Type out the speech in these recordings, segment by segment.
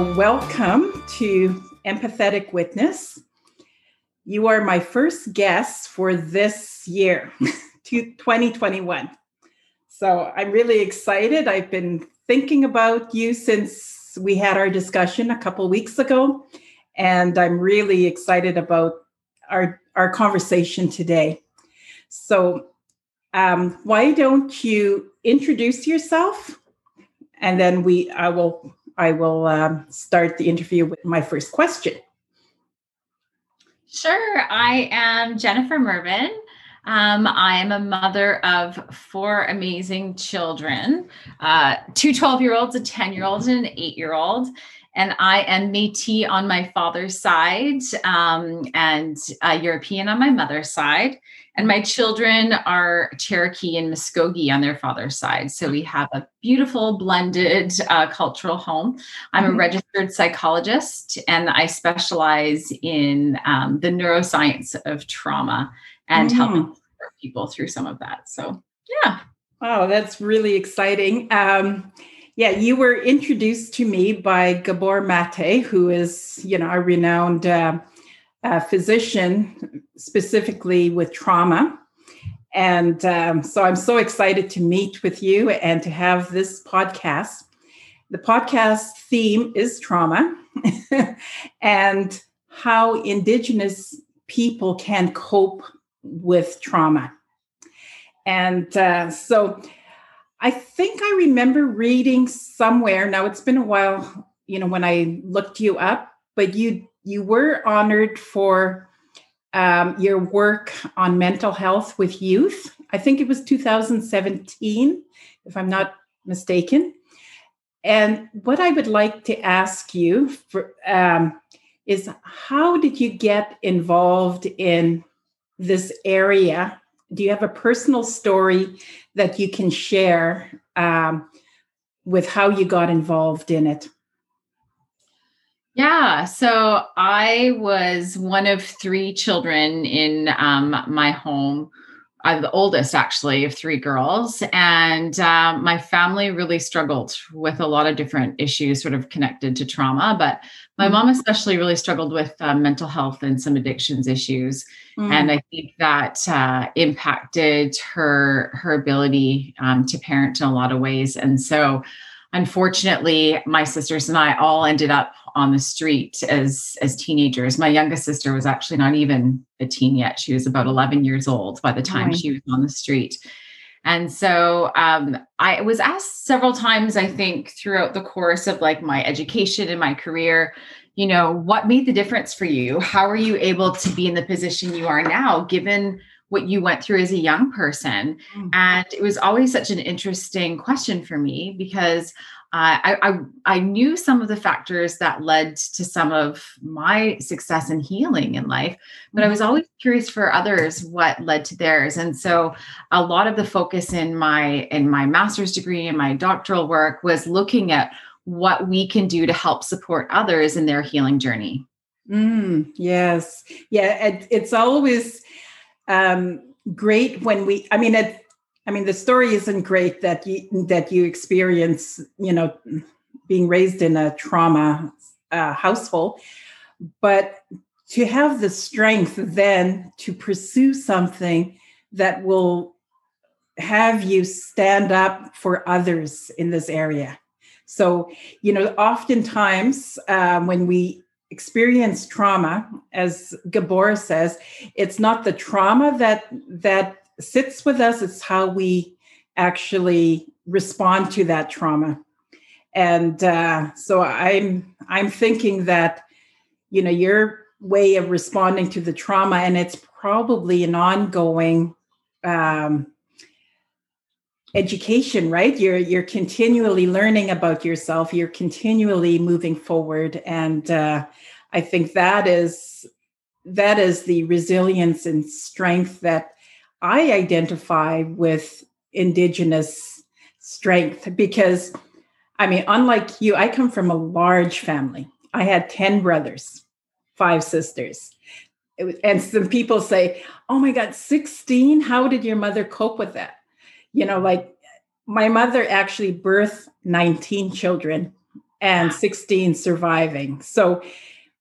So, welcome to Empathetic Witness. You are my first guest for this year, 2021. So, I'm really excited. I've been thinking about you since we had our discussion a couple weeks ago, and I'm really excited about our, our conversation today. So, um, why don't you introduce yourself? And then we, I will I will um, start the interview with my first question. Sure. I am Jennifer Mervyn. Um, I am a mother of four amazing children uh, two 12 year olds, a 10 year old, and an eight year old. And I am Metis on my father's side um, and uh, European on my mother's side. And my children are Cherokee and Muskogee on their father's side. So we have a beautiful blended uh, cultural home. I'm a mm-hmm. registered psychologist and I specialize in um, the neuroscience of trauma and mm. helping people through some of that. So, yeah. Oh, that's really exciting. Um, yeah, you were introduced to me by Gabor Mate, who is, you know, a renowned uh, uh, physician specifically with trauma. And um, so I'm so excited to meet with you and to have this podcast. The podcast theme is trauma and how Indigenous people can cope with trauma. And uh, so I think I remember reading somewhere, now it's been a while, you know, when I looked you up, but you you were honored for um, your work on mental health with youth. I think it was 2017, if I'm not mistaken. And what I would like to ask you for, um, is how did you get involved in this area? Do you have a personal story that you can share um, with how you got involved in it? Yeah. So I was one of three children in um, my home. I'm the oldest, actually, of three girls. And um, my family really struggled with a lot of different issues, sort of connected to trauma. But my mm. mom, especially, really struggled with uh, mental health and some addictions issues. Mm. And I think that uh, impacted her her ability um, to parent in a lot of ways. And so, unfortunately, my sisters and I all ended up on the street as as teenagers. My youngest sister was actually not even a teen yet. She was about 11 years old by the time right. she was on the street. And so um, I was asked several times, I think, throughout the course of like my education and my career, you know, what made the difference for you? How are you able to be in the position you are now, given what you went through as a young person? Mm-hmm. And it was always such an interesting question for me because I, I, I knew some of the factors that led to some of my success and healing in life, but I was mm-hmm. always curious for others what led to theirs. And so a lot of the focus in my in my master's degree and my doctoral work was looking at what we can do to help support others in their healing journey. Mm, yes. Yeah. It, it's always um, great when we, I mean, it, I mean, the story isn't great that you that you experience, you know, being raised in a trauma uh, household, but to have the strength then to pursue something that will have you stand up for others in this area. So, you know, oftentimes um, when we experience trauma, as Gabor says, it's not the trauma that that sits with us it's how we actually respond to that trauma. And uh, so i'm i'm thinking that you know your way of responding to the trauma and it's probably an ongoing um, education right you're you're continually learning about yourself you're continually moving forward and uh, i think that is that is the resilience and strength that I identify with Indigenous strength because, I mean, unlike you, I come from a large family. I had 10 brothers, five sisters. Was, and some people say, oh my God, 16? How did your mother cope with that? You know, like my mother actually birthed 19 children and 16 surviving. So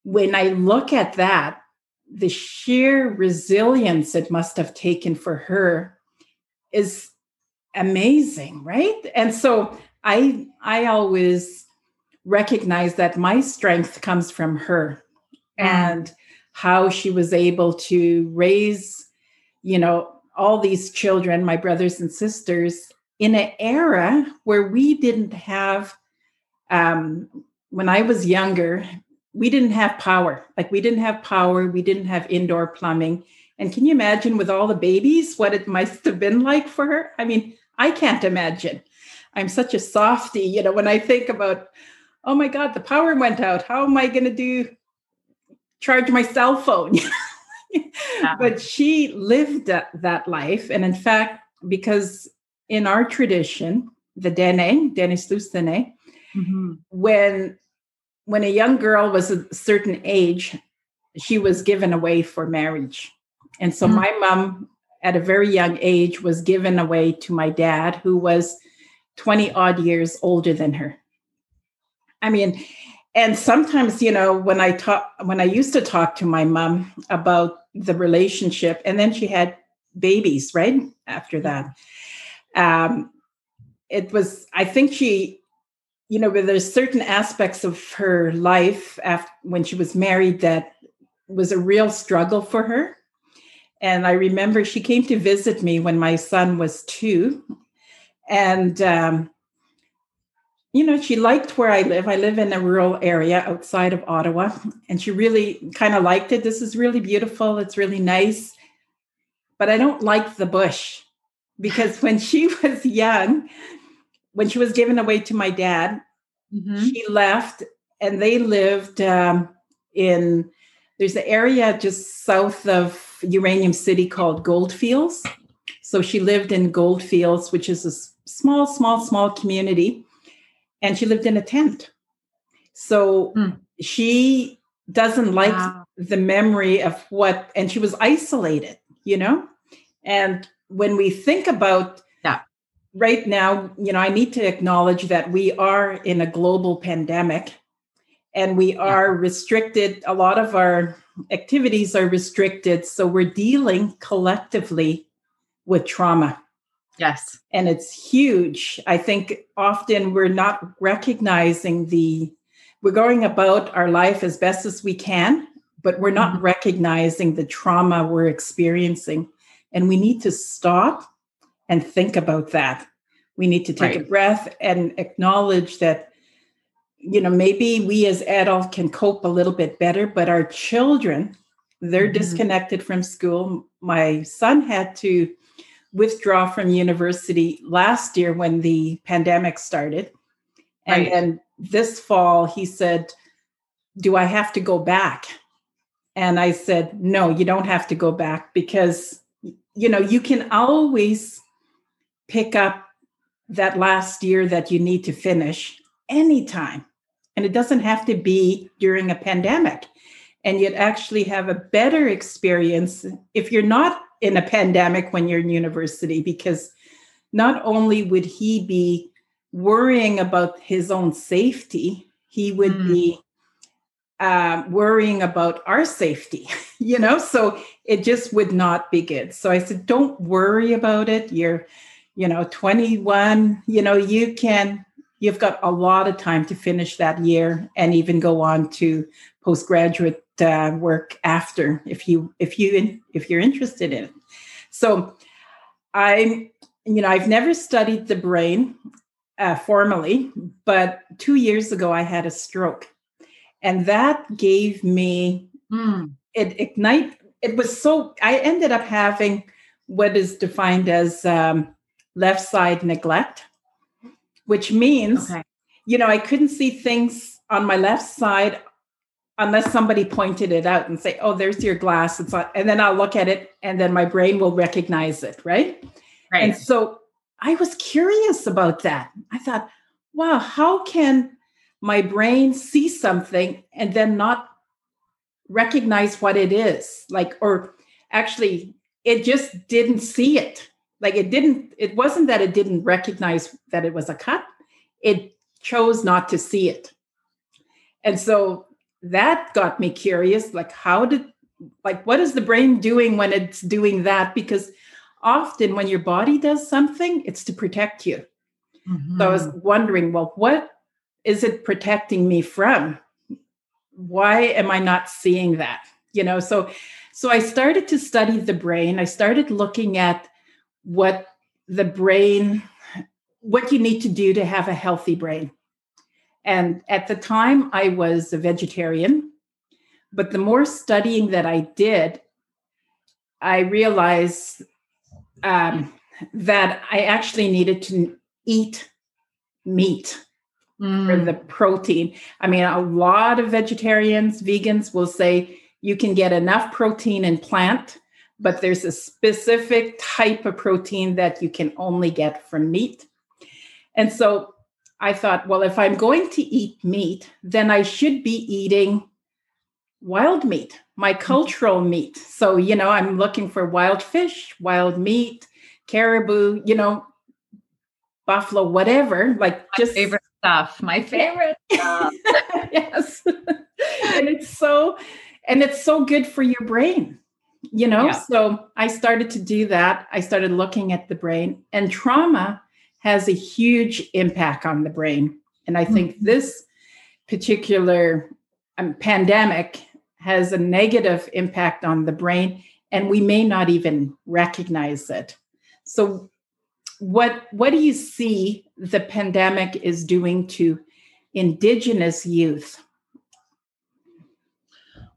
when I look at that, the sheer resilience it must have taken for her is amazing, right? And so I I always recognize that my strength comes from her mm. and how she was able to raise, you know, all these children, my brothers and sisters, in an era where we didn't have um, when I was younger, we didn't have power. Like we didn't have power, we didn't have indoor plumbing. And can you imagine with all the babies what it must have been like for her? I mean, I can't imagine. I'm such a softy, you know, when I think about, oh my God, the power went out. How am I going to do charge my cell phone? yeah. But she lived that, that life. And in fact, because in our tradition, the Dene, Denesuline, mm-hmm. when when a young girl was a certain age, she was given away for marriage. And so mm-hmm. my mom, at a very young age, was given away to my dad, who was 20 odd years older than her. I mean, and sometimes, you know, when I talk, when I used to talk to my mom about the relationship, and then she had babies right after that. Um, it was, I think she you know, there's certain aspects of her life after when she was married that was a real struggle for her. And I remember she came to visit me when my son was two. And, um, you know, she liked where I live. I live in a rural area outside of Ottawa, and she really kind of liked it. This is really beautiful. It's really nice. But I don't like the bush because when she was young, when she was given away to my dad, mm-hmm. she left and they lived um, in, there's an area just south of Uranium City called Goldfields. So she lived in Goldfields, which is a small, small, small community. And she lived in a tent. So mm. she doesn't like wow. the memory of what, and she was isolated, you know? And when we think about yeah. right now, you know, I need to acknowledge that we are in a global pandemic and we are restricted. A lot of our activities are restricted. So we're dealing collectively with trauma. Yes. And it's huge. I think often we're not recognizing the, we're going about our life as best as we can, but we're not mm-hmm. recognizing the trauma we're experiencing. And we need to stop and think about that. We need to take right. a breath and acknowledge that, you know, maybe we as adults can cope a little bit better, but our children, they're mm-hmm. disconnected from school. My son had to withdraw from university last year when the pandemic started. And right. then this fall, he said, Do I have to go back? And I said, No, you don't have to go back because, you know, you can always pick up that last year that you need to finish anytime. And it doesn't have to be during a pandemic. And you'd actually have a better experience if you're not in a pandemic when you're in university, because not only would he be worrying about his own safety, he would mm. be uh, worrying about our safety, you know? So it just would not be good. So I said, don't worry about it. You're you know 21 you know you can you've got a lot of time to finish that year and even go on to postgraduate uh, work after if you if you if you're interested in it so i you know i've never studied the brain uh, formally but two years ago i had a stroke and that gave me mm. it ignite it was so i ended up having what is defined as um, left side neglect, which means, okay. you know, I couldn't see things on my left side unless somebody pointed it out and say, "Oh, there's your glass." It's and then I'll look at it, and then my brain will recognize it, right? Right. And so I was curious about that. I thought, "Wow, how can my brain see something and then not recognize what it is?" Like, or actually, it just didn't see it like it didn't it wasn't that it didn't recognize that it was a cut it chose not to see it And so that got me curious like, how did, like, what is the brain doing when it's doing that? Because often when your body does something, it's to protect you. Mm-hmm. So I was mm-hmm. wondering, well, what is it protecting me from? Why am I not seeing that? You know, so so I started to study the brain. I started looking at what the brain, what you need to do to have a healthy brain. And at the time, I was a vegetarian. But the more studying that I did, I realized um, that I actually needed to eat meat mm. for the protein. I mean, a lot of vegetarians, vegans will say you can get enough protein in plant, but there's a specific type of protein that you can only get from meat. And so I thought, well, if I'm going to eat meat, then I should be eating wild meat, my mm-hmm. cultural meat. So, you know, I'm looking for wild fish, wild meat, caribou, you know, buffalo, whatever, like my just favorite stuff. My favorite stuff. yes. and it's so and it's so good for your brain. You know, yeah. so I started to do that. I started looking at the brain and trauma has a huge impact on the brain. And I think mm-hmm. this particular um, pandemic has a negative impact on the brain and we may not even recognize it. So what what do you see the pandemic is doing to indigenous youth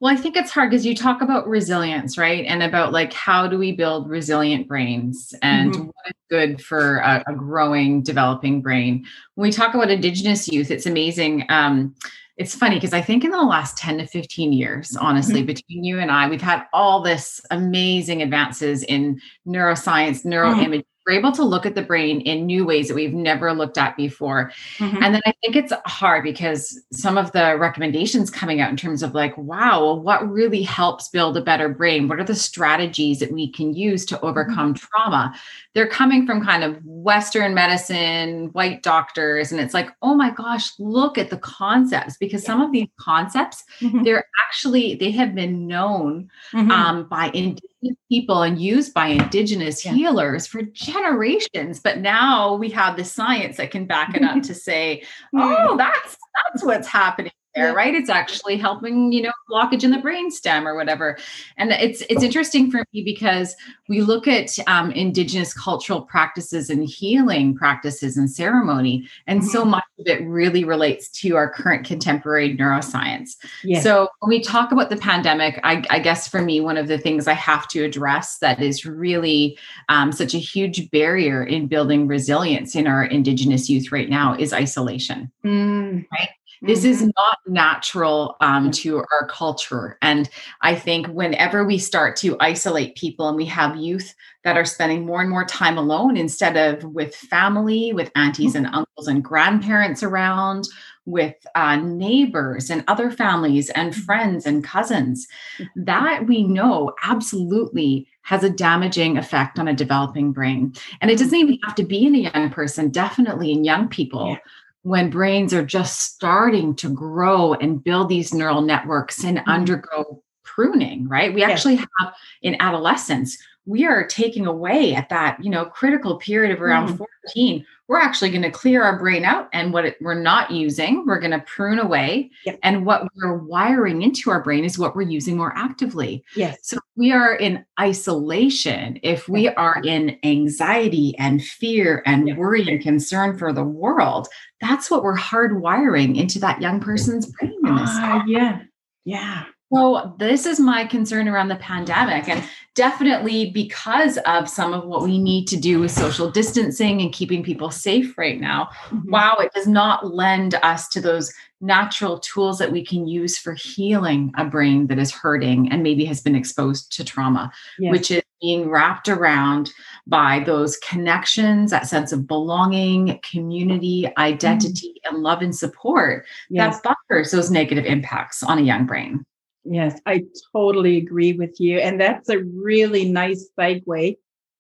well i think it's hard because you talk about resilience right and about like how do we build resilient brains and mm-hmm. what is good for a, a, growing developing brain when we talk about indigenous youth it's amazing um, it's funny because I think in the last 10 to 15 years, honestly, mm-hmm. between you and I, we've had all this amazing advances in neuroscience, neuroimaging, mm-hmm we're able to look at the brain in new ways that we've never looked at before. Mm-hmm. And then I think it's hard because some of the recommendations coming out in terms of like, wow, well, what really helps build a better brain? What are the strategies that we can use to overcome mm-hmm. trauma? They're coming from kind of Western medicine, white doctors. And it's like, oh my gosh, look at the concepts because yeah. some of these concepts, mm-hmm. they're actually, they have been known mm-hmm. um, by indigenous people and used by indigenous yeah. healers for generations but now we have the science that can back it up to say hmm. oh that's that's what's happening there yeah. right it's actually helping you know blockage in the brain stem or whatever and it's it's interesting for me because we look at um, indigenous cultural practices and healing practices and ceremony and mm-hmm. so much of it really relates to our current contemporary neuroscience yes. so when we talk about the pandemic I, I, guess for me one of the things i have to address that is really um, such a huge barrier in building resilience in our indigenous youth right now is isolation mm. right this is mm-hmm. not natural um, to our culture. And I think whenever we start to isolate people and we have youth that are spending more and more time alone instead of with family, with aunties and mm-hmm. uncles and grandparents around, with uh, neighbors and other families and mm-hmm. friends and cousins, that we know absolutely has a damaging effect on a developing brain. And it doesn't even have to be in a young person, definitely in young people. Yeah when brains are just starting to grow and build these neural networks and mm-hmm. undergo pruning, right? We actually have in adolescence, we are taking away at that, you know, critical period of around mm. 14 we're actually going to clear our brain out and what it, we're not using we're going to prune away yep. and what we're wiring into our brain is what we're using more actively yes so we are in isolation if we are in anxiety and fear and yep. worry and concern for the world that's what we're hardwiring into that young person's brain uh, yeah yeah so, this is my concern around the pandemic. And definitely because of some of what we need to do with social distancing and keeping people safe right now, mm-hmm. wow, it does not lend us to those natural tools that we can use for healing a brain that is hurting and maybe has been exposed to trauma, yes. which is being wrapped around by those connections, that sense of belonging, community, identity, mm-hmm. and love and support yes. that buffers those negative impacts on a young brain. Yes, I totally agree with you. And that's a really nice segue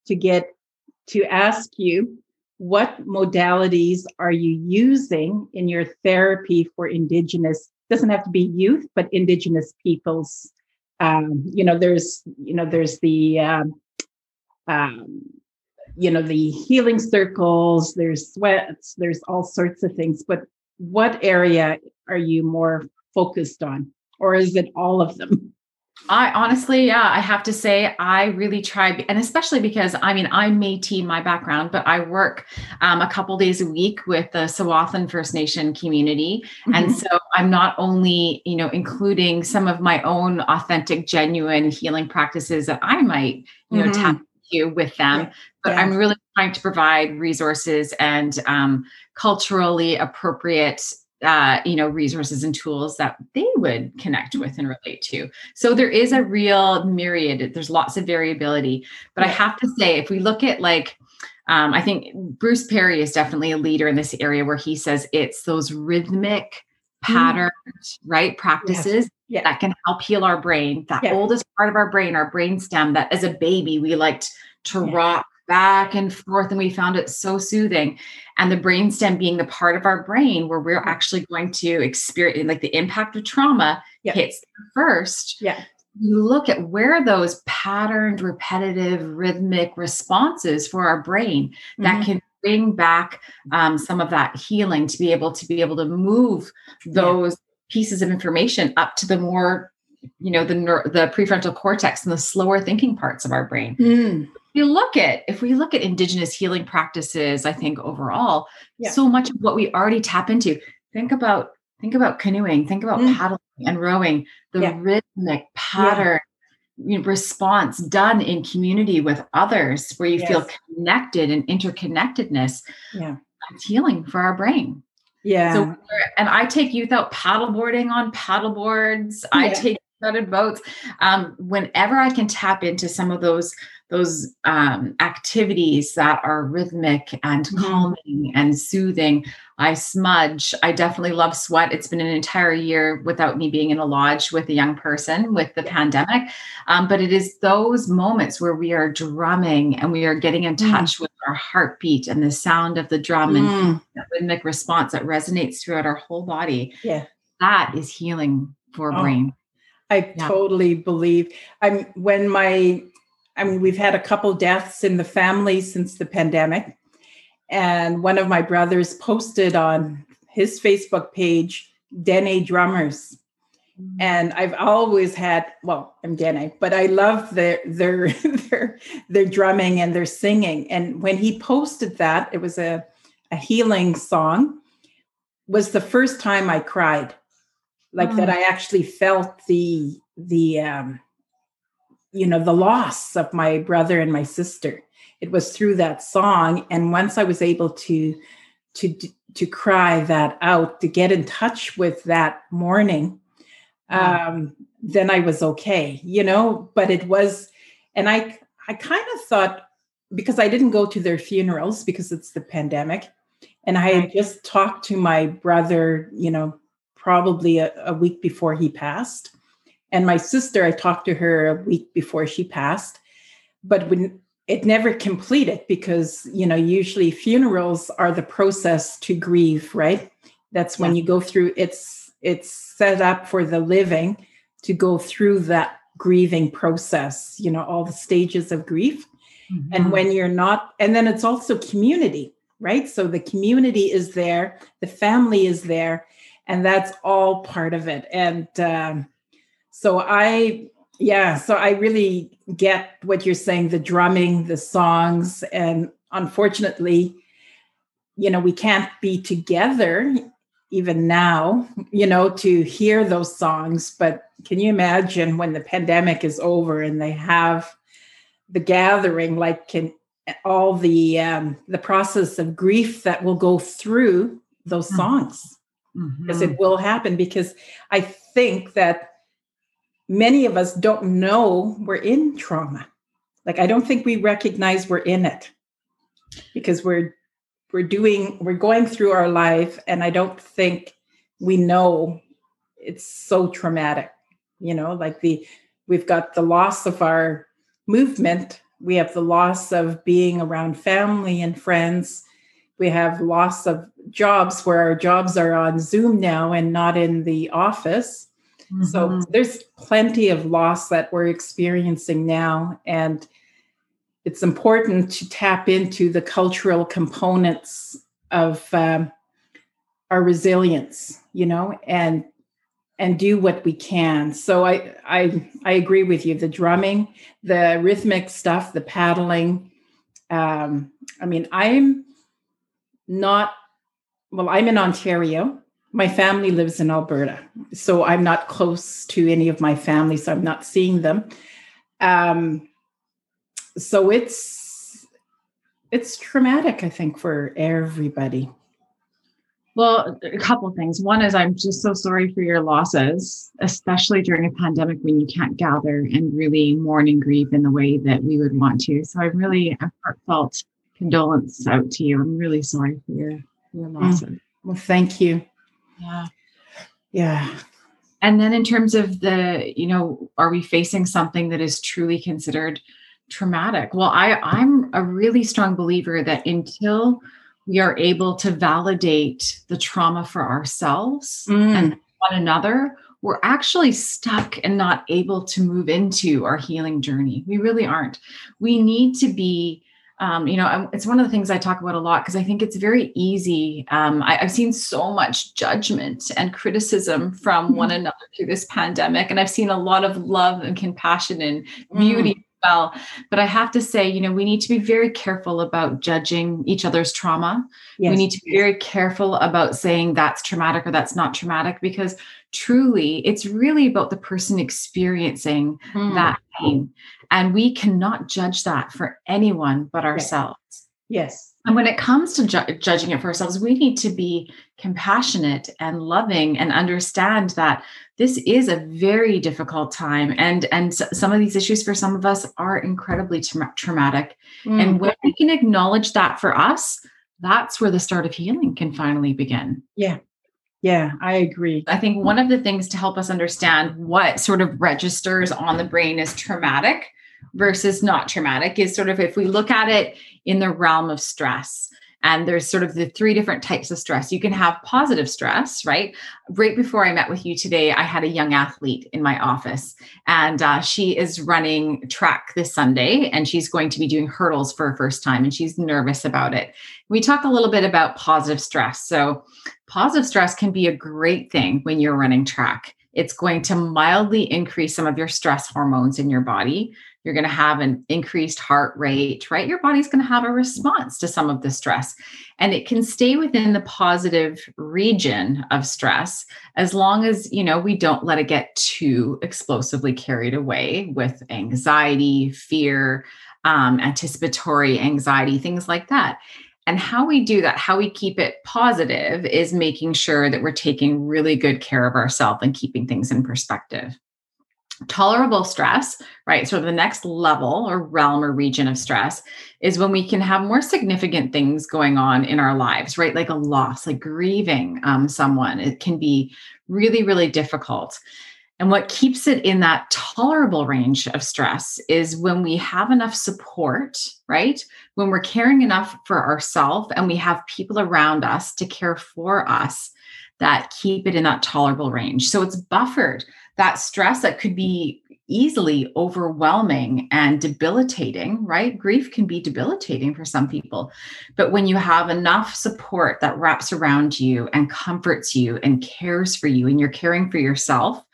to get to ask you what modalities are you using in your therapy for Indigenous doesn't have to be youth, but Indigenous peoples. Um, you know, there's you know there's the um, um, you know the healing circles. There's sweats. There's all sorts of things. But what area are you more focused on, or is it all of them? I honestly, yeah, I have to say, I really tried, and especially because I mean, I'm Métis my background, but I work um, a couple days a week with the Tsawwassen First Nation community, mm-hmm. and so I'm not only, you know, including some of my own authentic, genuine healing practices that I might, you know, mm-hmm. tap into with them, but yeah. I'm really trying to provide resources and um, culturally appropriate uh, you know resources and tools that they would connect with and relate to so there is a real myriad there's lots of variability but i have to say if we look at like um, i think bruce perry is definitely a leader in this area where he says it's those rhythmic mm. patterns mm. right practices yeah. that can help heal our brain that oldest part of our brain our brain stem that as a baby we liked to rock back and forth and we found it so soothing and the brainstem being the part of our brain where we're actually going to experience like the impact of trauma yep. hits first yeah you look at where those patterned repetitive rhythmic responses for our brain mm-hmm. that can bring back um, some of that healing to be able to be able to move those yeah. pieces of information up to the more you know the the prefrontal cortex and the slower thinking parts of our brain mm you look at if we look at indigenous healing practices i think overall yeah. so much of what we already tap into think about think about canoeing think about mm. paddling and rowing the yeah. rhythmic pattern yeah. response done in community with others where you yes. feel connected and interconnectedness yeah it's healing for our brain yeah so and i take youth out paddleboarding on paddle boards i take out in boats um, whenever i can tap into some of those those um, activities that are rhythmic and mm-hmm. calming and soothing. I smudge. I definitely love sweat. It's been an entire year without me being in a lodge with a young person with the yeah. pandemic. Um, but it is those moments where we are drumming and we are getting in mm. touch mm. with our heartbeat and the sound of the drum mm. and the rhythmic response that resonates throughout our whole body. Yeah. That is healing for oh. brain. I yeah. totally believe. I'm when my I mean, we've had a couple deaths in the family since the pandemic. And one of my brothers posted on his Facebook page, Dene drummers. Mm-hmm. And I've always had, well, I'm Dene, but I love their their their their drumming and their singing. And when he posted that, it was a, a healing song, was the first time I cried. Like mm-hmm. that I actually felt the the um you know the loss of my brother and my sister. It was through that song. And once i was able to to to cry that out to get in touch with that mourning um then i was okay you know? But it was and i i kind of thought because i didn't go to their funerals because it's the pandemic and i had just talked to my brother you know probably a, a week before he passed and my sister, I talked to her a week before she passed, but when it never completed because you know usually funerals are the process to grieve, right? That's when yeah. you go through. It's it's set up for the living to go through that grieving process. You know all the stages of grief, mm-hmm. and when you're not, and then it's also community, right? So the community is there, the family is there, and that's all part of it. And um, so I, yeah, so I really get what you're saying the drumming, the songs. And unfortunately, you know, we can't be together even now, you know, to hear those songs. But can you imagine when the pandemic is over and they have the gathering, like can all the um, the process of grief that will go through those mm-hmm. songs mm-hmm. because it will happen because i think that many of us don't know we're in trauma. Like I don't think we recognize we're in it because we're we're doing we're going through our life and I don't think we know it's so traumatic. You know, like the we've got the loss of our movement, we have the loss of being around family and friends, we have loss of jobs where our jobs are on Zoom now and not in the office. Mm-hmm. So there's plenty of loss that we're experiencing now. And it's important to tap into the cultural components of um, our resilience, you know, and and do what we can. So I I I agree with you. The drumming, the rhythmic stuff, the paddling. Um, I mean, I'm not well. I'm in Ontario. My family lives in Alberta, so I'm not close to any of my family, so I'm not seeing them. Um, so it's it's traumatic, I think, for everybody. Well, a couple of things. One is I'm just so sorry for your losses, especially during a pandemic when you can't gather and really mourn and grieve in the way that we would want to. So I'm really a heartfelt condolence out to you. I'm really sorry for your, your mm. losses. Mm. Well, thank you. Yeah. Yeah. And then in terms of the, you know, are we facing something that is truly considered traumatic? Well, I I'm a really strong believer that until we are able to validate the trauma for ourselves mm. and one another, we're actually stuck and not able to move into our healing journey. We really aren't. We need to be, um, you know, it's one of the things I talk about a lot because I think it's very easy. Um, I, have seen so much judgment and criticism from mm. one another through this pandemic, and I've seen a lot of love and compassion and beauty. Mm well. But I have to say, you know, we need to be very careful about judging each other's trauma. Yes. We need to be very careful about saying that's traumatic or that's not traumatic because truly it's really about the person experiencing mm. that pain. And we cannot judge that for anyone but ourselves. Yes. And when it comes to ju- judging it for ourselves, we need to be compassionate and loving and understand that this is a very difficult time. And, and some of these issues for some of us are incredibly tra- traumatic. Mm. And when we can acknowledge that for us, that's where the start of healing can finally begin. Yeah. Yeah, I agree. I think one of the things to help us understand what sort of registers on the brain is traumatic versus not traumatic is sort of if we look at it in the realm of stress. And there's sort of the three different types of stress. You can have positive stress, right? Right before I met with you today, I had a young athlete in my office, and uh, she is running track this Sunday, and she's going to be doing hurdles for her first time, and she's nervous about it. We talk a little bit about positive stress. So, positive stress can be a great thing when you're running track. It's going to mildly increase some of your stress hormones in your body you're going to have an increased heart rate, right? Your body's going to have a response to some of the stress. And it can stay within the positive region of stress as long as, you know, we don't let it get too explosively carried away with anxiety, fear, um, anticipatory anxiety, things like that. And how we do that, how we keep it positive, is making sure that we're taking really good care of ourselves and keeping things in perspective tolerable stress, right? So the next level or realm or region of stress is when we can have more significant things going on in our lives, right? Like a loss, like grieving um, someone. It can be really, really difficult. And what keeps it in that tolerable range of stress is when we have enough support, right? When we're caring enough for ourselves and we have people around us to care for us that keep it in that tolerable range. So it's buffered that stress that could be easily overwhelming and debilitating, right? Grief can be debilitating for some people. But when you have enough support that wraps around you and comforts you and cares for you, and you're caring for yourself,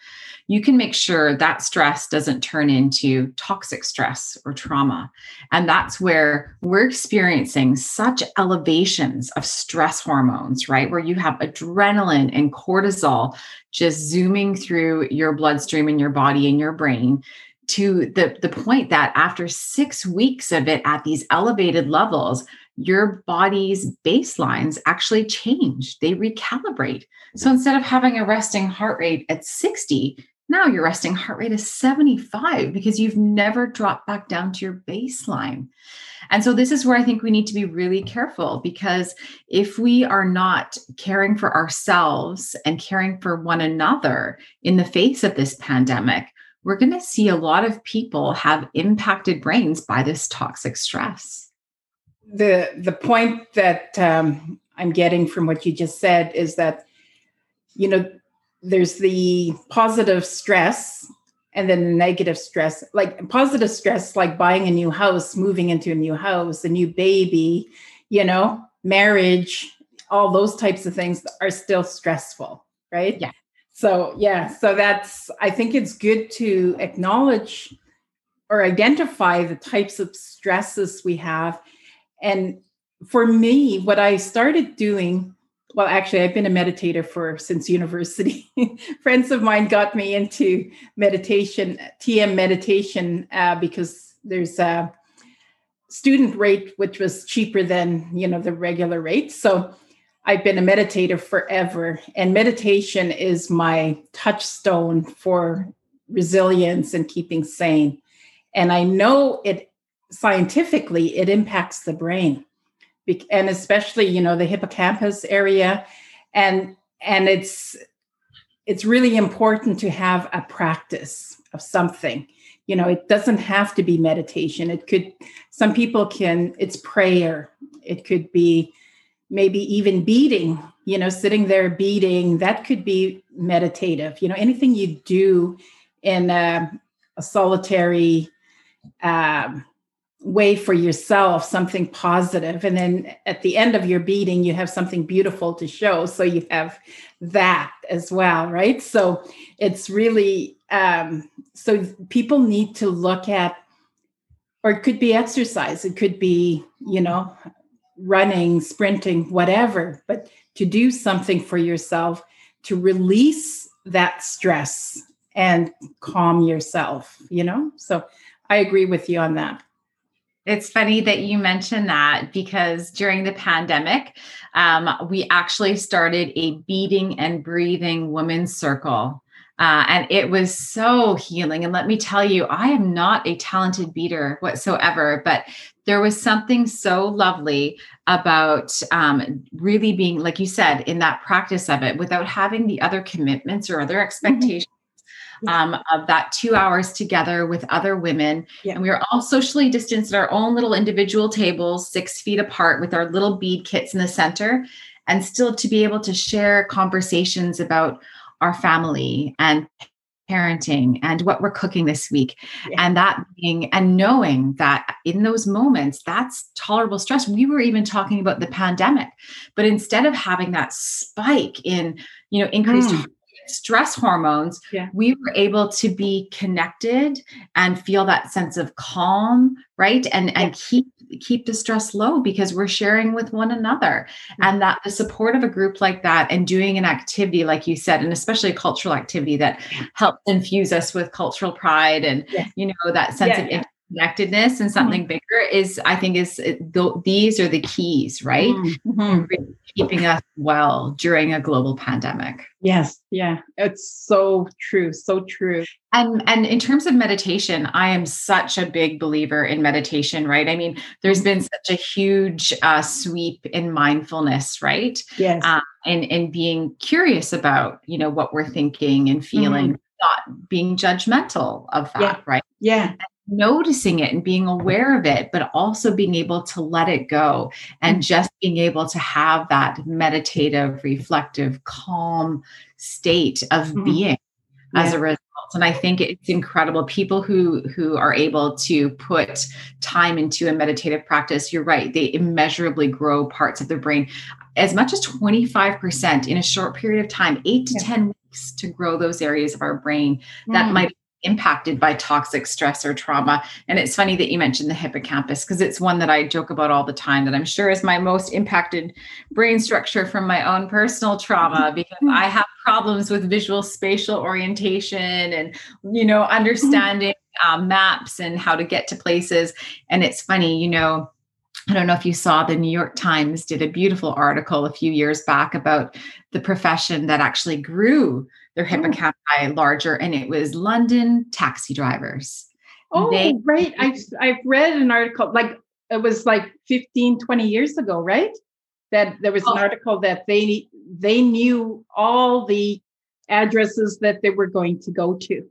you can make sure that stress doesn't turn into toxic stress or trauma. And that's where we're experiencing such elevations of stress hormones, right? Where you have adrenaline and cortisol just zooming through your bloodstream and your body and your brain to the, the point that after six weeks of it at these elevated levels, your body's baselines actually change, they recalibrate. So instead of having a resting heart rate at 60, now your resting heart rate is 75 because you've never dropped back down to your baseline. And so, this is where I think we need to be really careful because if we are not caring for ourselves and caring for one another in the face of this pandemic, we're going to see a lot of people have impacted brains by this toxic stress. the the point that um, I'm getting from what you just said is that you know there's the positive stress and then negative stress like positive stress like buying a new house moving into a new house a new baby you know marriage all those types of things are still stressful right? Yeah. So yeah so that's i think it's good to acknowledge or identify the types of stresses we have. And for me what i started doing well actually i've been a meditator for since university. Friends of mine got me into meditation tm meditation uh, because there's a student rate which was cheaper than you know the regular rate. So i've been a meditator forever and meditation is my touchstone for resilience and keeping sane. And i know it scientifically it impacts the brain and especially you know the hippocampus area. And and it's it's really important to have a practice of something. You know it doesn't have to be meditation. It could some people can it's prayer. It could be maybe even beading you know sitting there beading. That could be meditative. You know anything you do in a, a solitary um, way for yourself something positive and then at the end of your beading you have something beautiful to show. So you have that as well right? So it's really um so people need to look at or it could be exercise it could be you know running sprinting whatever but to do something for yourself to release that stress and calm yourself you know? So i agree with you on that it's funny that you mentioned that because during the pandemic, um, we actually started a beading and breathing women's circle. Uh, and it was so healing. And let me tell you, I am not a talented beader whatsoever, but there was something so lovely about um, really being, like you said, in that practice of it without having the other commitments or other mm-hmm. expectations. Um, of that two hours together with other women. Yeah. And we were all socially distanced at our own little individual tables, six feet apart, with our little bead kits in the center, and still to be able to share conversations about our family and parenting and what we're cooking this week yeah. and that being and knowing that in those moments that's tolerable stress we were even talking about the pandemic but instead of having that spike in you know increased mm stress hormones, yeah. we were able to be connected and feel that sense of calm, right? And yeah. and keep keep the stress low because we're sharing with one another. Mm-hmm. And that the support of a group like that and doing an activity like you said, and especially a cultural activity that helps infuse us with cultural pride and you know that sense of connectedness and something mm-hmm. bigger is i think is th- these are the keys right? Mm-hmm. keeping us well during a global pandemic. Yes. Yeah. It's so true. So true. And and in terms of meditation i am such a big believer in meditation right? I mean there's been such a huge uh, sweep in mindfulness right? Yes. Um, and and being curious about you know what we're thinking and feeling mm-hmm. not being judgmental of that yeah. right? Yeah noticing it and being aware of it, but also being able to let it go and mm. just being able to have that meditative, reflective, calm state of mm-hmm. being yeah. as a result. And I think it's incredible. People who who are able to put time into a meditative practice, you're right, they immeasurably grow parts of their brain as much as 25% in a short period of time, eight to yeah. 10 weeks to grow those areas of our brain that mm. might impacted by toxic stress or trauma. And it's funny that you mentioned the hippocampus because it's one that I joke about all the time that I'm sure is my most impacted brain structure from my own personal trauma because I have problems with visual spatial orientation and, you know, understanding um, maps and how to get to places. And it's funny, you know, I don't know if you saw the New York Times did a beautiful article a few years back about the profession that actually grew their oh. hippocampi oh. larger, and it was London taxi drivers. Oh, they, right. I've, I've read an article, like it was like 15, 20 years ago, right? That there was oh. an article that they they knew all the addresses that they were going to go to.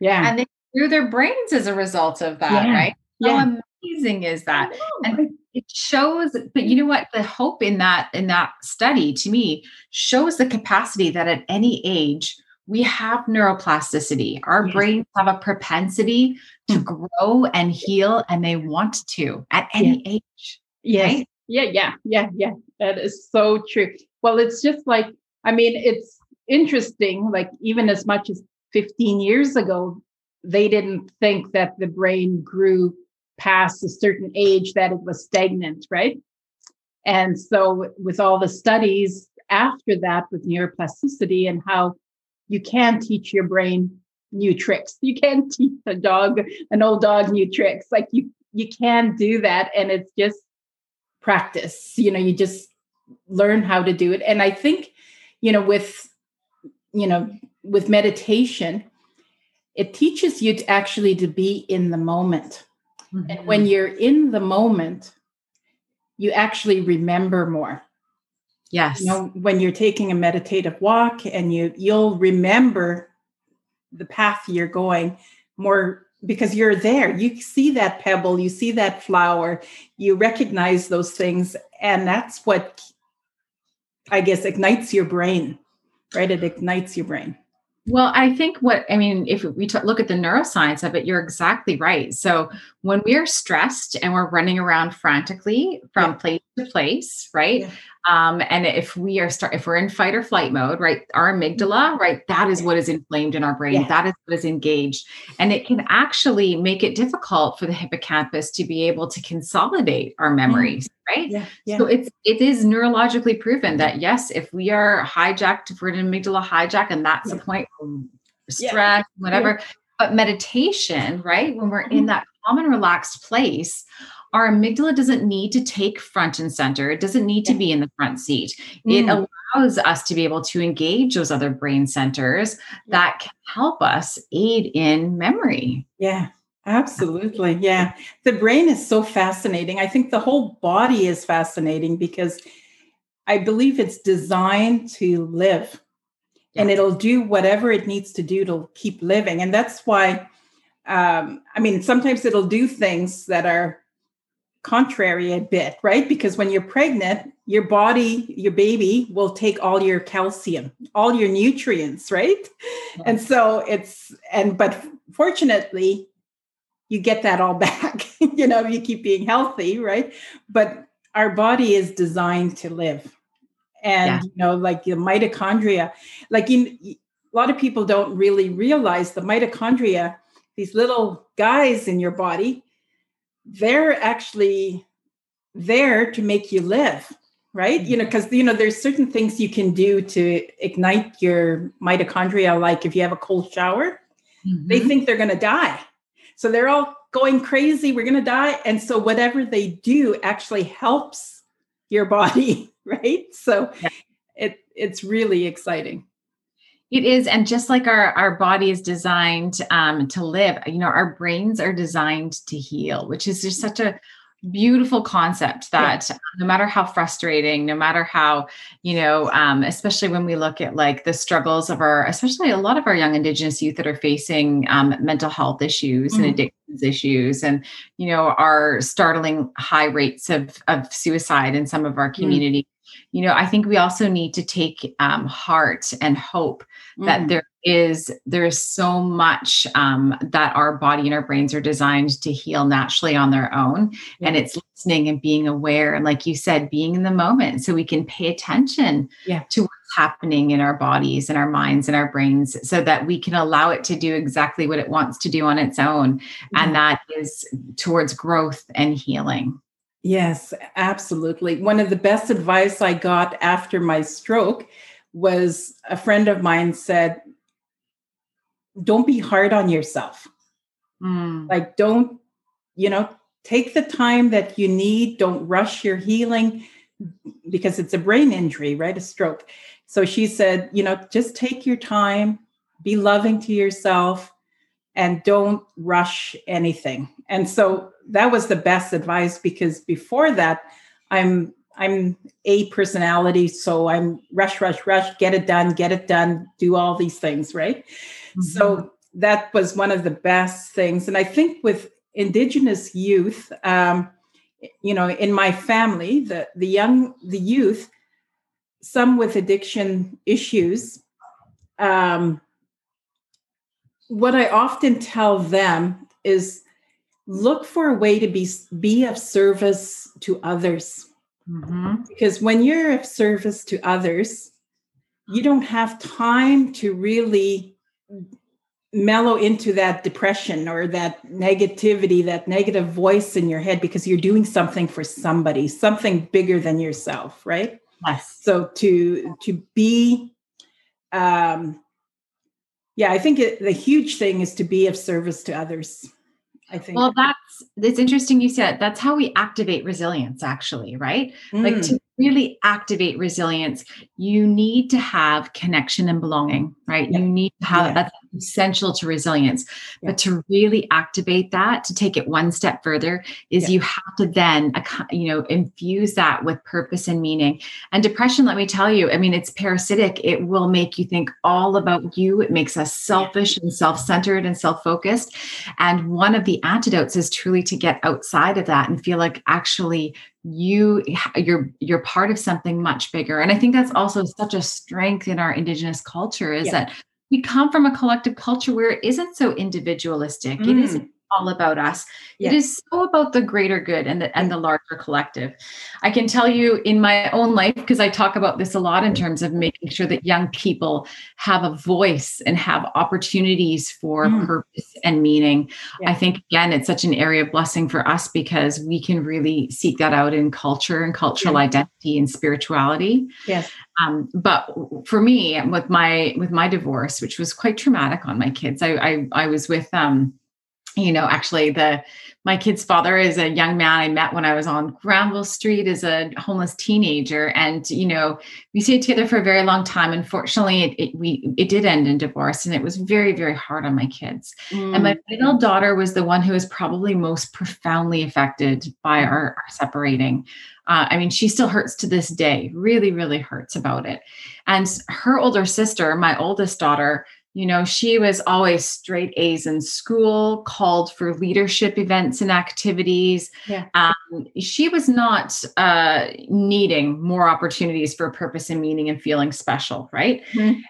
Yeah. And they grew their brains as a result of that, yeah. right? Yeah. How amazing is that? And it shows but you know what the hope in that in that study to me shows the capacity that at any age we have neuroplasticity our yes. brains have a propensity to hmm. grow and heal and they want to at any yeah. age yes right? yeah yeah yeah yeah that is so true well it's just like i mean it's interesting like even as much as 15 years ago they didn't think that the brain grew past a certain age that it was stagnant, right? And so, with all the studies after that with neuroplasticity and how you can teach your brain new tricks, you can teach a dog, an old dog, new tricks. Like you, you can do that, and it's just practice. You know, you just learn how to do it. And I think, you know, with you know, with meditation, it teaches you to actually to be in the moment Mm-hmm. And when you're in the moment, you actually remember more. Yes. You know, when you're taking a meditative walk and you you'll remember the path you're going more because you're there. You see that pebble, you see that flower, you recognize those things and that's what I guess ignites your brain. Right? It ignites your brain. Well, I think what I mean, if we t- look at the neuroscience of it, you're exactly right. So when we're stressed and we're running around frantically from yeah. place to place, right? Yeah. Um, and if we are start if we're in fight or flight mode, right, our amygdala, right, that is what is inflamed in our brain. Yeah. That is what is engaged, and it can actually make it difficult for the hippocampus to be able to consolidate our memories. Mm. Right. Yeah, yeah. So it's it is neurologically proven that yes, if we are hijacked, if we're in amygdala hijack, and that's the point, stress, whatever. But meditation, right? When we're in mm-hmm. that calm and relaxed place, our amygdala doesn't need to take front and center. It doesn't need to be in the front seat. Mm. It allows us to be able to engage those other brain centers that can help us aid in memory. Yeah. Absolutely. Yeah. The brain is so fascinating. I think the whole body is fascinating because I believe it's designed to live yeah. and it'll do whatever it needs to do to keep living. And that's why, um, I mean, sometimes it'll do things that are contrary a bit, right? Because when you're pregnant, your body, your baby will take all your calcium, all your nutrients, right? And so it's, and, but fortunately, you get that all back, you know, you keep being healthy, right? But our body is designed to live. And, yeah. you know, like the mitochondria, like in, a lot of people don't really realize the mitochondria, these little guys in your body, they're actually there to make you live right you know because mm-hmm. you know there's certain things you can do to ignite your mitochondria like if you have a cold shower mm-hmm. they think they're going to die so they're all going crazy we're going to die and so whatever they do actually helps your body right so yeah. it it's really exciting it is, and just like our our body is designed um, to live, you know, our brains are designed to heal, which is just such a beautiful concept that yeah. no matter how frustrating no matter how you know um, especially when we look at like the struggles of our especially a lot of our young indigenous youth that are facing um, mental health issues mm-hmm. and addictions issues and you know our startling high rates of, of suicide in some of our community mm-hmm. You know i think we also need to take um, heart and hope that mm. there is there's so much um, that our body and our brains are designed to heal naturally on their own and it's listening and being aware and like you said being in the moment so we can pay attention yeah. to what's happening in our bodies and our minds and our brains so that we can allow it to do exactly what it wants to do on its own and that is towards growth and healing yes absolutely one of the best advice i got after my stroke was a friend of mine said, don't be hard on yourself. Mm. Like, don't, you know, take the time that you need. Don't rush your healing because it's a brain injury, right? A stroke. So she said, you know, just take your time, be loving to yourself, and don't rush anything. And so that was the best advice because before that, I'm I'm a personality, so I'm rush, rush, rush, get it done, get it done, do all these things, right? Mm-hmm. So that was one of the best things. And I think with Indigenous youth, um, you know, in my family, the the young, the youth, some with addiction issues, um, what I often tell them is look for a way to be be of service to others. Mm-hmm. Because when you're of service to others, you don't have time to really mellow into that depression or that negativity, that negative voice in your head because you're doing something for somebody, something bigger than yourself, right? Yes. So to to be um yeah, I think it, the huge thing is to be of service to others. I think. Well, that's it's interesting you said that's how we activate resilience actually, right? Mm. Like to really activate resilience, you need to have connection and belonging, right? Yeah. You need to have yeah. that's essential to resilience. Yeah. But to really activate that, to take it one step further, is you have to then, you know, infuse that with purpose and meaning. And depression, let me tell you, I mean, it's parasitic. It will make you think all about you. It makes us selfish and self-centered and self-focused. And one of the antidotes is truly to get outside of that and feel like actually you you're you're part of something much bigger and i think that's also such a strength in our indigenous culture is yeah. We come from a collective culture where it isn't so individualistic mm. it isn't all about us. It is so about the greater good and the and the larger collective. I can tell you in my own life because I talk about this a lot in terms of making sure that young people have a voice and have opportunities for mm. purpose and meaning. I think again it's such an area of blessing for us because we can really seek that out in culture and cultural identity and spirituality. Yes. Um, but for me, with my with my divorce, which was quite traumatic on my kids, I I, I was with um you know, actually the my kid's father is a young man I met when I was on Granville Street as a homeless teenager. And, you know, we stayed together for a very long time. Unfortunately, it, it we it did end in divorce and it was very, very hard on my kids. Mm. And my mm. middle daughter was the one who was probably most profoundly affected by our, our separating. Uh, I mean, she still hurts to this day, really, really hurts about it. And her older sister, my oldest daughter, you know, she was always straight A's in school, called for leadership events and activities. Yeah. Um, she was not uh, needing more opportunities for purpose and meaning and feeling special, right? Mm-hmm.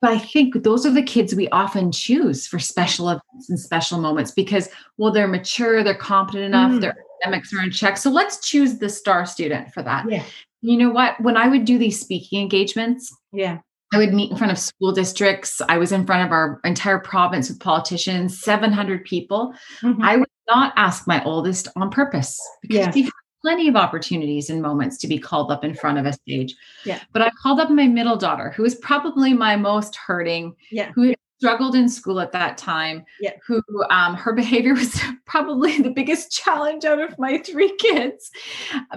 But I think those are the kids we often choose for special events and special moments because, well, they're mature, they're competent enough, mm-hmm. their academics are in check. So let's choose the star student for that. Yeah. You know what? When I would do these speaking engagements, yeah I would meet in front of school districts. I was in front of our entire province with politicians, 700 people. Mm-hmm. I would not ask my oldest on purpose because yeah. we had plenty of opportunities and moments to be called up in front of a stage. Yeah. But I called up my middle daughter, who was probably my most hurting, yeah. who struggled in school at that time, yeah. who um, her behavior was probably the biggest challenge out of my three kids.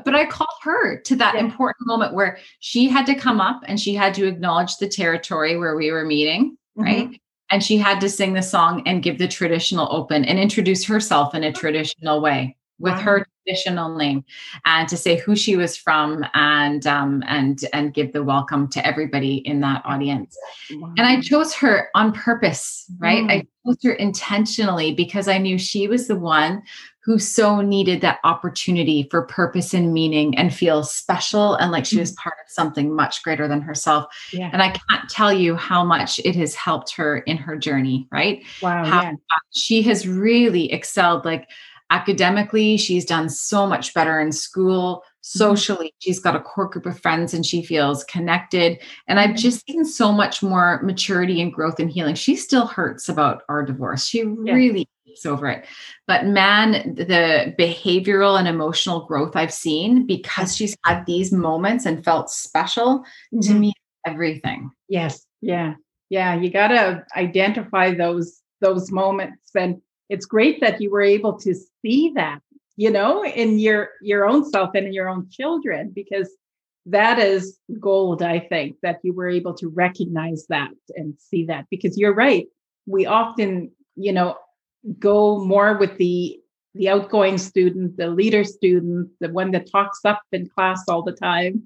But I called her to that yeah. important moment where she had to come up and she had to acknowledge the territory where we were meeting, mm-hmm. right? And she had to sing the song and give the traditional open and introduce herself in a traditional way with wow. her traditional name and to say who she was from and um, and and give the welcome to everybody in that audience wow. and i chose her on purpose right mm. i chose her intentionally because i knew she was the one who so needed that opportunity for purpose and meaning and feel special and like she mm. was part of something much greater than herself yeah. and i can't tell you how much it has helped her in her journey right wow how yeah. she has really excelled like academically she's done so much better in school mm-hmm. socially mm-hmm. she's got a core group of friends and she feels connected and i've mm-hmm. just seen so much more maturity and growth and healing she still hurts about our divorce she yeah. really gets over it but man the behavioral and emotional growth i've seen because she's had these moments and felt special mm-hmm. to me everything yes yeah yeah you got to identify those those moments and it's great that you were able to see that you know in your your own self and in your own children because that is gold i think that you were able to recognize that and see that because you're right. We often you know go more with the the outgoing student the leader student the one that talks up in class all the time.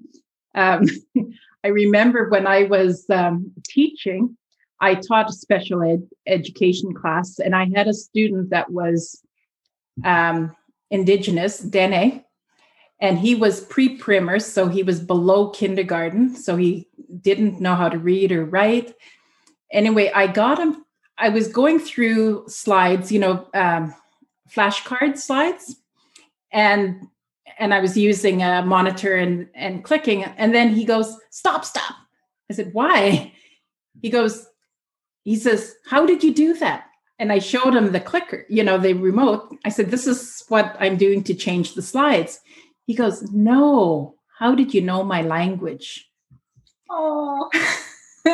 Um, i remember when i was um, teaching I taught a special ed education class, and I had a student that was um, indigenous, Dene, and he was pre-primer so he was below kindergarten so he didn't know how to read or write. Anyway i got him i was going through slides you know um, flashcard slides and and i was using a monitor and and clicking and then he goes stop stop. I said why? He goes he says how did you do that and i showed him the clicker you know the remote i said this is what i'm doing to change the slides he goes, No, how did you know my language? Oh.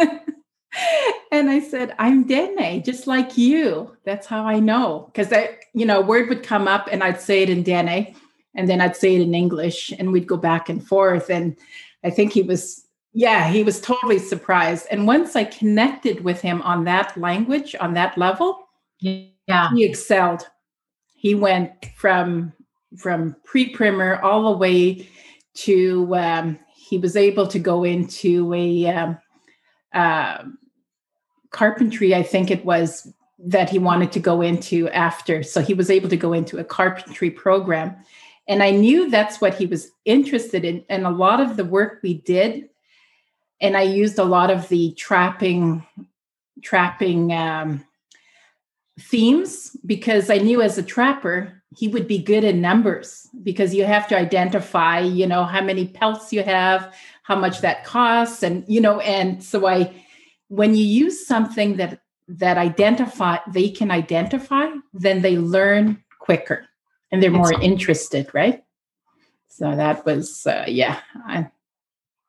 and I said, I'm Dene, just like you. That's how I know. Because that, you know, a word would come up and I'd say it in Dene and then I'd say it in English and we'd go back and forth. And I think he was, yeah, he was totally surprised. And once I connected with him on that language, on that level, yeah, he excelled. He went from from pre-primer all the way to um, he was able to go into a um, uh, carpentry i think it was that he wanted to go into after so he was able to go into a carpentry program and i knew that's what he was interested in and a lot of the work we did and i used a lot of the trapping trapping um, themes because i knew as a trapper he would be good in numbers because you have to identify you know how many pelts you have how much that costs and you know and so i when you use something that that identify they can identify then they learn quicker and they're more interested right? So that was uh, yeah I,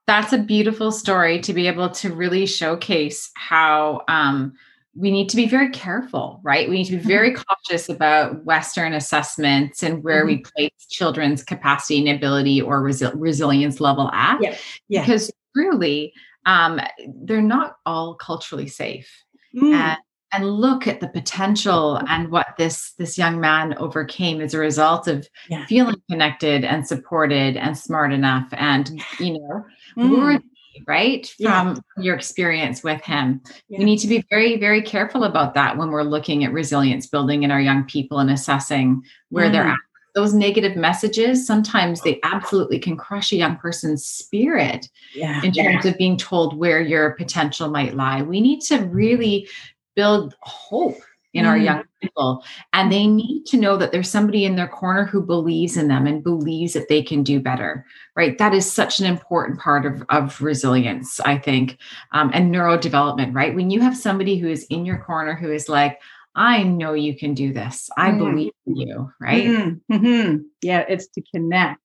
that's a beautiful story to be able to really showcase how um, we need to be very careful, right? We need to be very mm-hmm. cautious about Western assessments and where mm-hmm. we place children's capacity and ability or resi- resilience level at. Yeah. yeah. Because truly, um, they're not all culturally safe. Mm. And, and look at the potential and what this this young man overcame as a result of yeah. feeling connected and supported and smart enough and you know mm right from yeah. your experience with him yeah. we need to be very very careful about that when we're looking at resilience building in our young people and assessing where mm. they're at those negative messages sometimes they absolutely can crush a young person's spirit yeah. in terms of being told where your potential might lie we need to really build hope in mm. our young people. And they need to know that there's somebody in their corner who believes in them and believes that they can do better, right? That is such an important part of, of resilience, I think, um, and neurodevelopment, right? When you have somebody who is in your corner who is like, I know you can do this. I mm. believe in you, right? Mm-hmm. Mm-hmm. Yeah, it's to connect.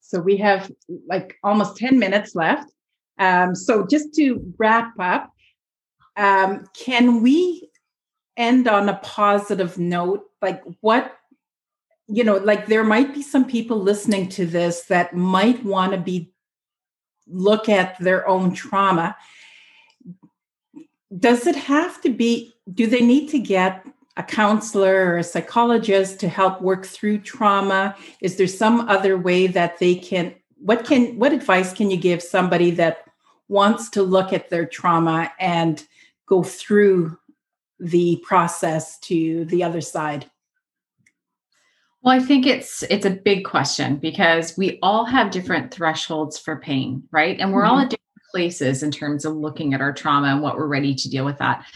So we have like almost 10 minutes left. Um, so just to wrap up, um, can we end on a positive note like what you know like there might be some people listening to this that might want to be look at their own trauma. Does it have to be do they need to get a counselor or a psychologist to help work through trauma? Is there some other way that they can what can what advice can you give somebody that wants to look at their trauma and go through the process to the other side? Well, I think it's it's a big question because we all have different thresholds for pain, right? And we're mm-hmm. all at different places in terms of looking at our trauma and what we're ready to deal with that.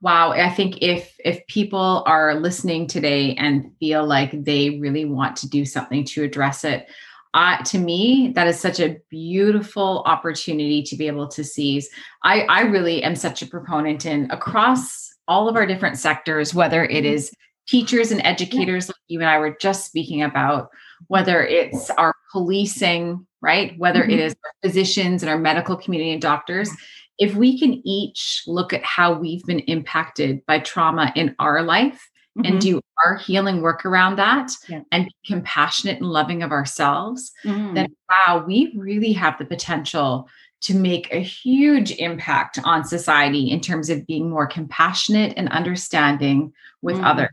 Wow, I think if if people are listening today and feel like they really want to do something to address it, uh, to me, that is such a beautiful opportunity to be able to seize. I, I really am such a proponent in across all of our different sectors, whether it mm-hmm. teachers and educators, like you and I were just speaking about, whether it's our policing, right? Whether mm-hmm. it is our physicians and our medical community and doctors. If we can each look at how we've been impacted by trauma in our life mm-hmm. and do our healing work around that yeah. and be compassionate and loving of ourselves, mm-hmm. then wow, we really have the potential to make a huge impact on society in terms of being more compassionate and understanding with mm. others.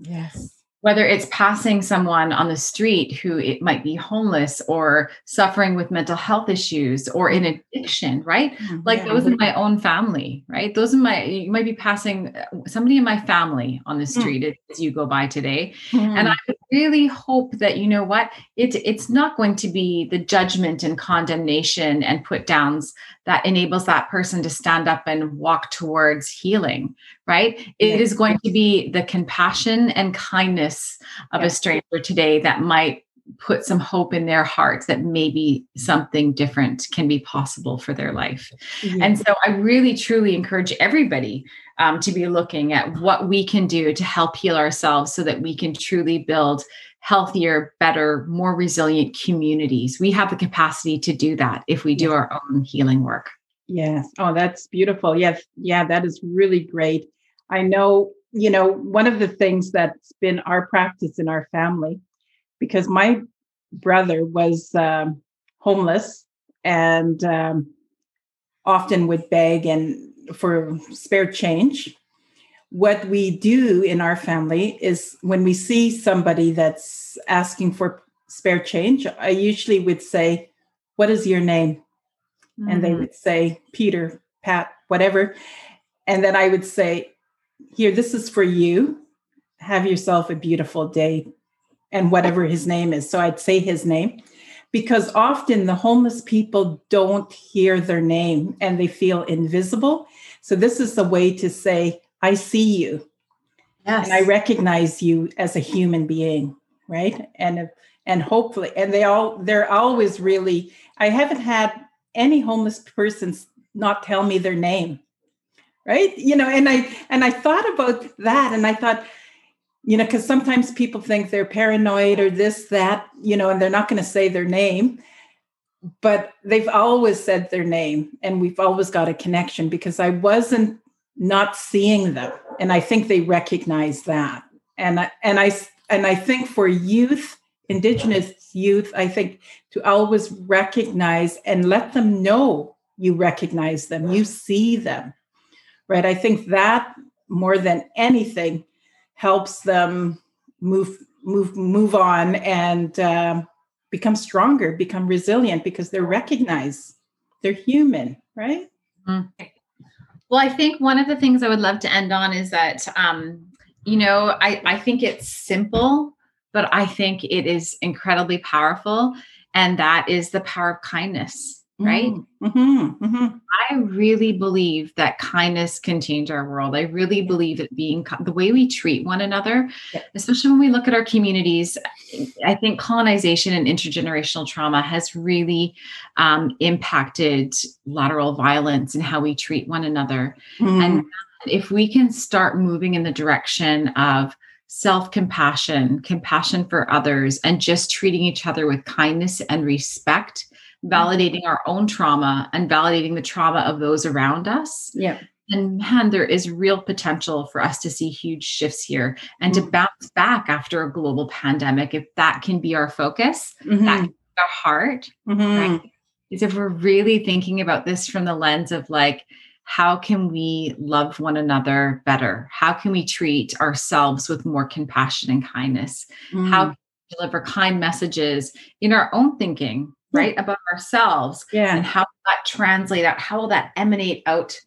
Yes. Whether it's passing someone on the street who it might be homeless or suffering with mental health issues or in addiction right mm-hmm. like those in my own family right those in my you might be passing uh, somebody in my family on the mm. street mm-hmm. as you go by today mm-hmm. and i really hope that you know what it's it's not going to be the judgment and condemnation and put downs that enables that person to stand up and walk towards healing right? It is going to be the compassion and kindness of a stranger today that might put some hope in their hearts that maybe something different can be possible for their life. And so I really truly encourage everybody um, to be looking at what we can do to help heal ourselves so that we can truly build healthier, better, more resilient communities. We have the capacity to do that if we do our own healing work. Yes. Oh, that's beautiful. Yes. Yeah, that is really great. I know, you know, one of the things that's been our practice in our family, because my brother was um, homeless and um, often would beg and for spare change what we do in our family is when we see somebody that's asking for spare change, I usually would say, What is your name? Mm-hmm. And they mm-hmm. would say, Peter, Pat, whatever. And then I would say, Here, this is for you. Have yourself a beautiful day. And whatever his name is. So I'd say his name because often the homeless people don't hear their name and they feel invisible. So this is a way to say, I see you. Yes. And I recognize you as a human being, right? And and hopefully and they all they're always really I haven't had any homeless persons not tell me their name. Right? You know, and I and I thought about that and I thought you know, because sometimes people think they're paranoid or this, that, you know, and they're not going to say their name but they've always said their name and we've always got a connection because I wasn't not seeing them and i think they recognize that. And I, and i and i think for youth indigenous youth i think to always recognize and let them know you recognize them you see them right? I think that more than anything helps them move move move on and uh, become stronger become resilient because they're recognized they're human right mm-hmm. Well, I think one of the things I would love to end on is that, um, you know, I, I think it's simple, but I think it is incredibly powerful. And that is the power of kindness right? Mm-hmm, mm-hmm. I really believe that kindness can change our world. I really believe that being the way we treat one another, yeah. especially when we look at our communities, I think colonization and intergenerational trauma has really um, impacted lateral violence and how we treat one another. Mm. And if we can start moving in the direction of self compassion, compassion for others, and just treating each other with kindness and respect validating our own trauma and validating the trauma of those around us. Yeah. And man, there is real potential for us to see huge shifts here and mm-hmm. to bounce back after a global pandemic. If that can be our focus, mm-hmm. that can be our heart, mm-hmm. right? Is if we're really thinking about this from the lens of like, how can we love one another better? How can we treat ourselves with more compassion and kindness? How mm. can we deliver kind messages in our own thinking, right above ourselves yeah. and how that translate out how will that emanate out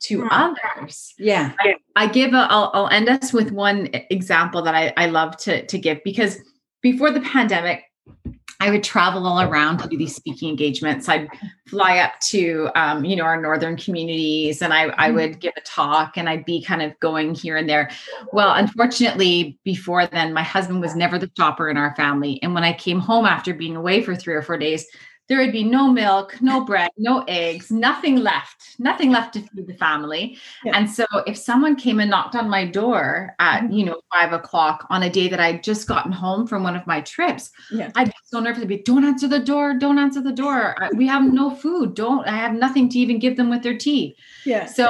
to hmm. others? Yeah. I, I give a I'll, I'll end us with one example that I, I love to to give because before the pandemic I would travel all around to do these speaking engagements. I'd fly up to, um, you know, our northern communities, and I, I mm-hmm. would give a talk, and I'd be kind of going here and there. Well, unfortunately, before then, my husband was never the shopper in our family, and when I came home after being away for three or four days, there would be no milk, no bread, no eggs, nothing left, nothing left to feed the family. Yeah. And so if someone came and knocked on my door at, mm-hmm. you know, five o'clock on a day that I'd just gotten home from one of my trips, yeah. I'd be so nervous. I'd be, don't answer the door, don't answer the door. we have no food. Don't, I have nothing to even give them with their tea. Yeah. So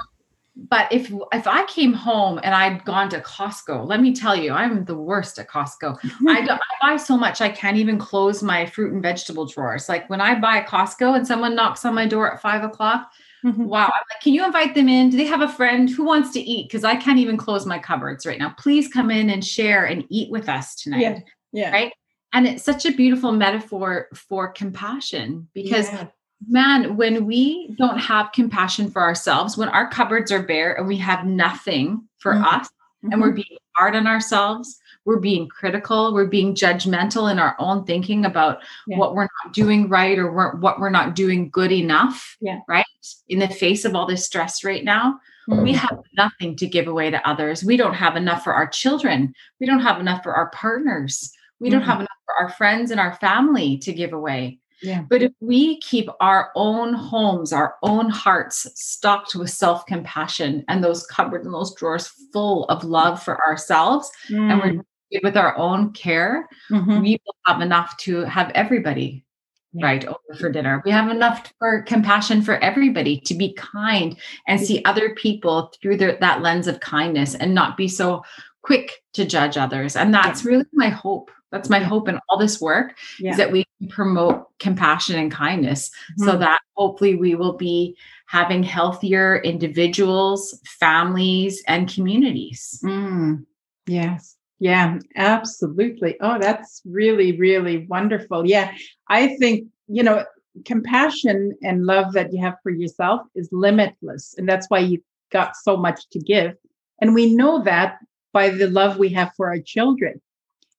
but if if I came home and I'd gone to Costco, let me tell you, I'm the worst at Costco. I, I, buy so much I can't even close my fruit and vegetable drawers. Like when I buy Costco and someone knocks on my door at five o'clock, Mm-hmm. Wow. I'm like, can you invite them in? Do they have a friend who wants to eat? Because I can't even close my cupboards right now. Please come in and share and eat with us tonight. Yeah. Yeah. Right. And it's such a beautiful metaphor for compassion because yeah. Man, when we don't have compassion for ourselves, when our cupboards are bare and we have nothing for mm-hmm. us, mm-hmm. and we're mm-hmm. being hard on ourselves, we're being critical, we're being judgmental in our own thinking about yeah. what we're not doing right or we're, what we're not doing good enough, yeah. right? In the face of all this stress right now, mm-hmm. we have nothing to give away to others. We don't have enough for our children. We don't have enough for our partners. We mm-hmm. don't have enough for our friends and our family to give away. Yeah. But if we keep our own homes, our own hearts stocked with self compassion and those cupboards and those drawers full of love for ourselves, mm. and we're mm with our own care, mm-hmm. we will have enough to have everybody yeah. right over for dinner. We have enough for compassion for everybody to be kind and see other people through their, that lens of kindness and not be so quick to judge others. And that's yeah. really my hope. That's my hope in all this work yeah. is that we promote compassion and kindness mm-hmm. so that hopefully we will be having healthier individuals, families, and communities. Mm. Yes. Yeah, absolutely. Oh, that's really, really wonderful. Yeah, I think, you know, compassion and love that you have for yourself is limitless. And that's why you got so much to give. And we know that by the love we have for our children.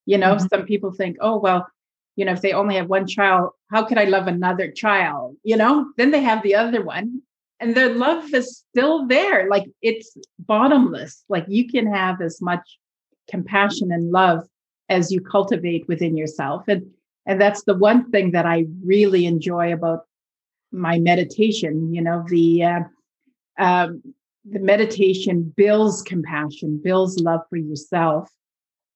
You know, mm-hmm. some people think, oh, well, you know, if they only have one child, how could I love another child? You know, then they have the other one and their love is still there. Like it's bottomless. Like you can have as much compassion and love as you cultivate within yourself and and that's the one thing that i really enjoy about my meditation you know the uh, um, the meditation builds compassion builds love for yourself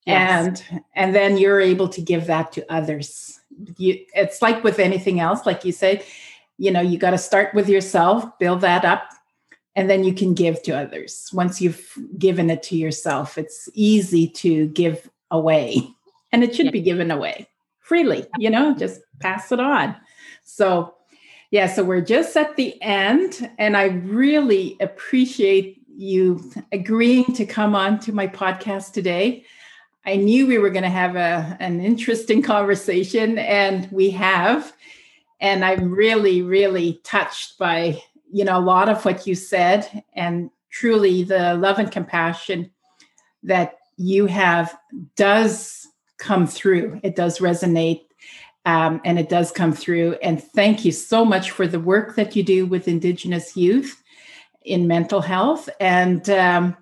yes. and and then you're able to give that to others you it's like with anything else like you say you know you got to start with yourself build that up and then you can give to others once you've given it to yourself it's easy to give away and it should yeah. be given away freely you know just pass it on so yeah so we're just at the end and i really appreciate you agreeing to come on to my podcast today i knew we were going to have a, an interesting conversation and we have. And i'm really really touched by you know a lot of what you said and truly the love and compassion that you have does come through. It does resonate um, and it does come through. And thank you so much for the work that you do with indigenous youth in mental health. And um,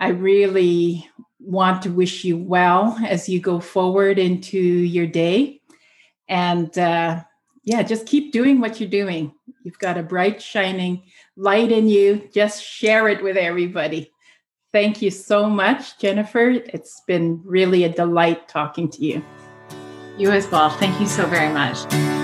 i really want to wish you well as you go forward into your day and uh, yeah, just keep doing what you're doing. You've got a bright, shining light in you. Just share it with everybody. Thank you so much, Jennifer. It's been really a delight talking to you. You as well. Thank you so very much.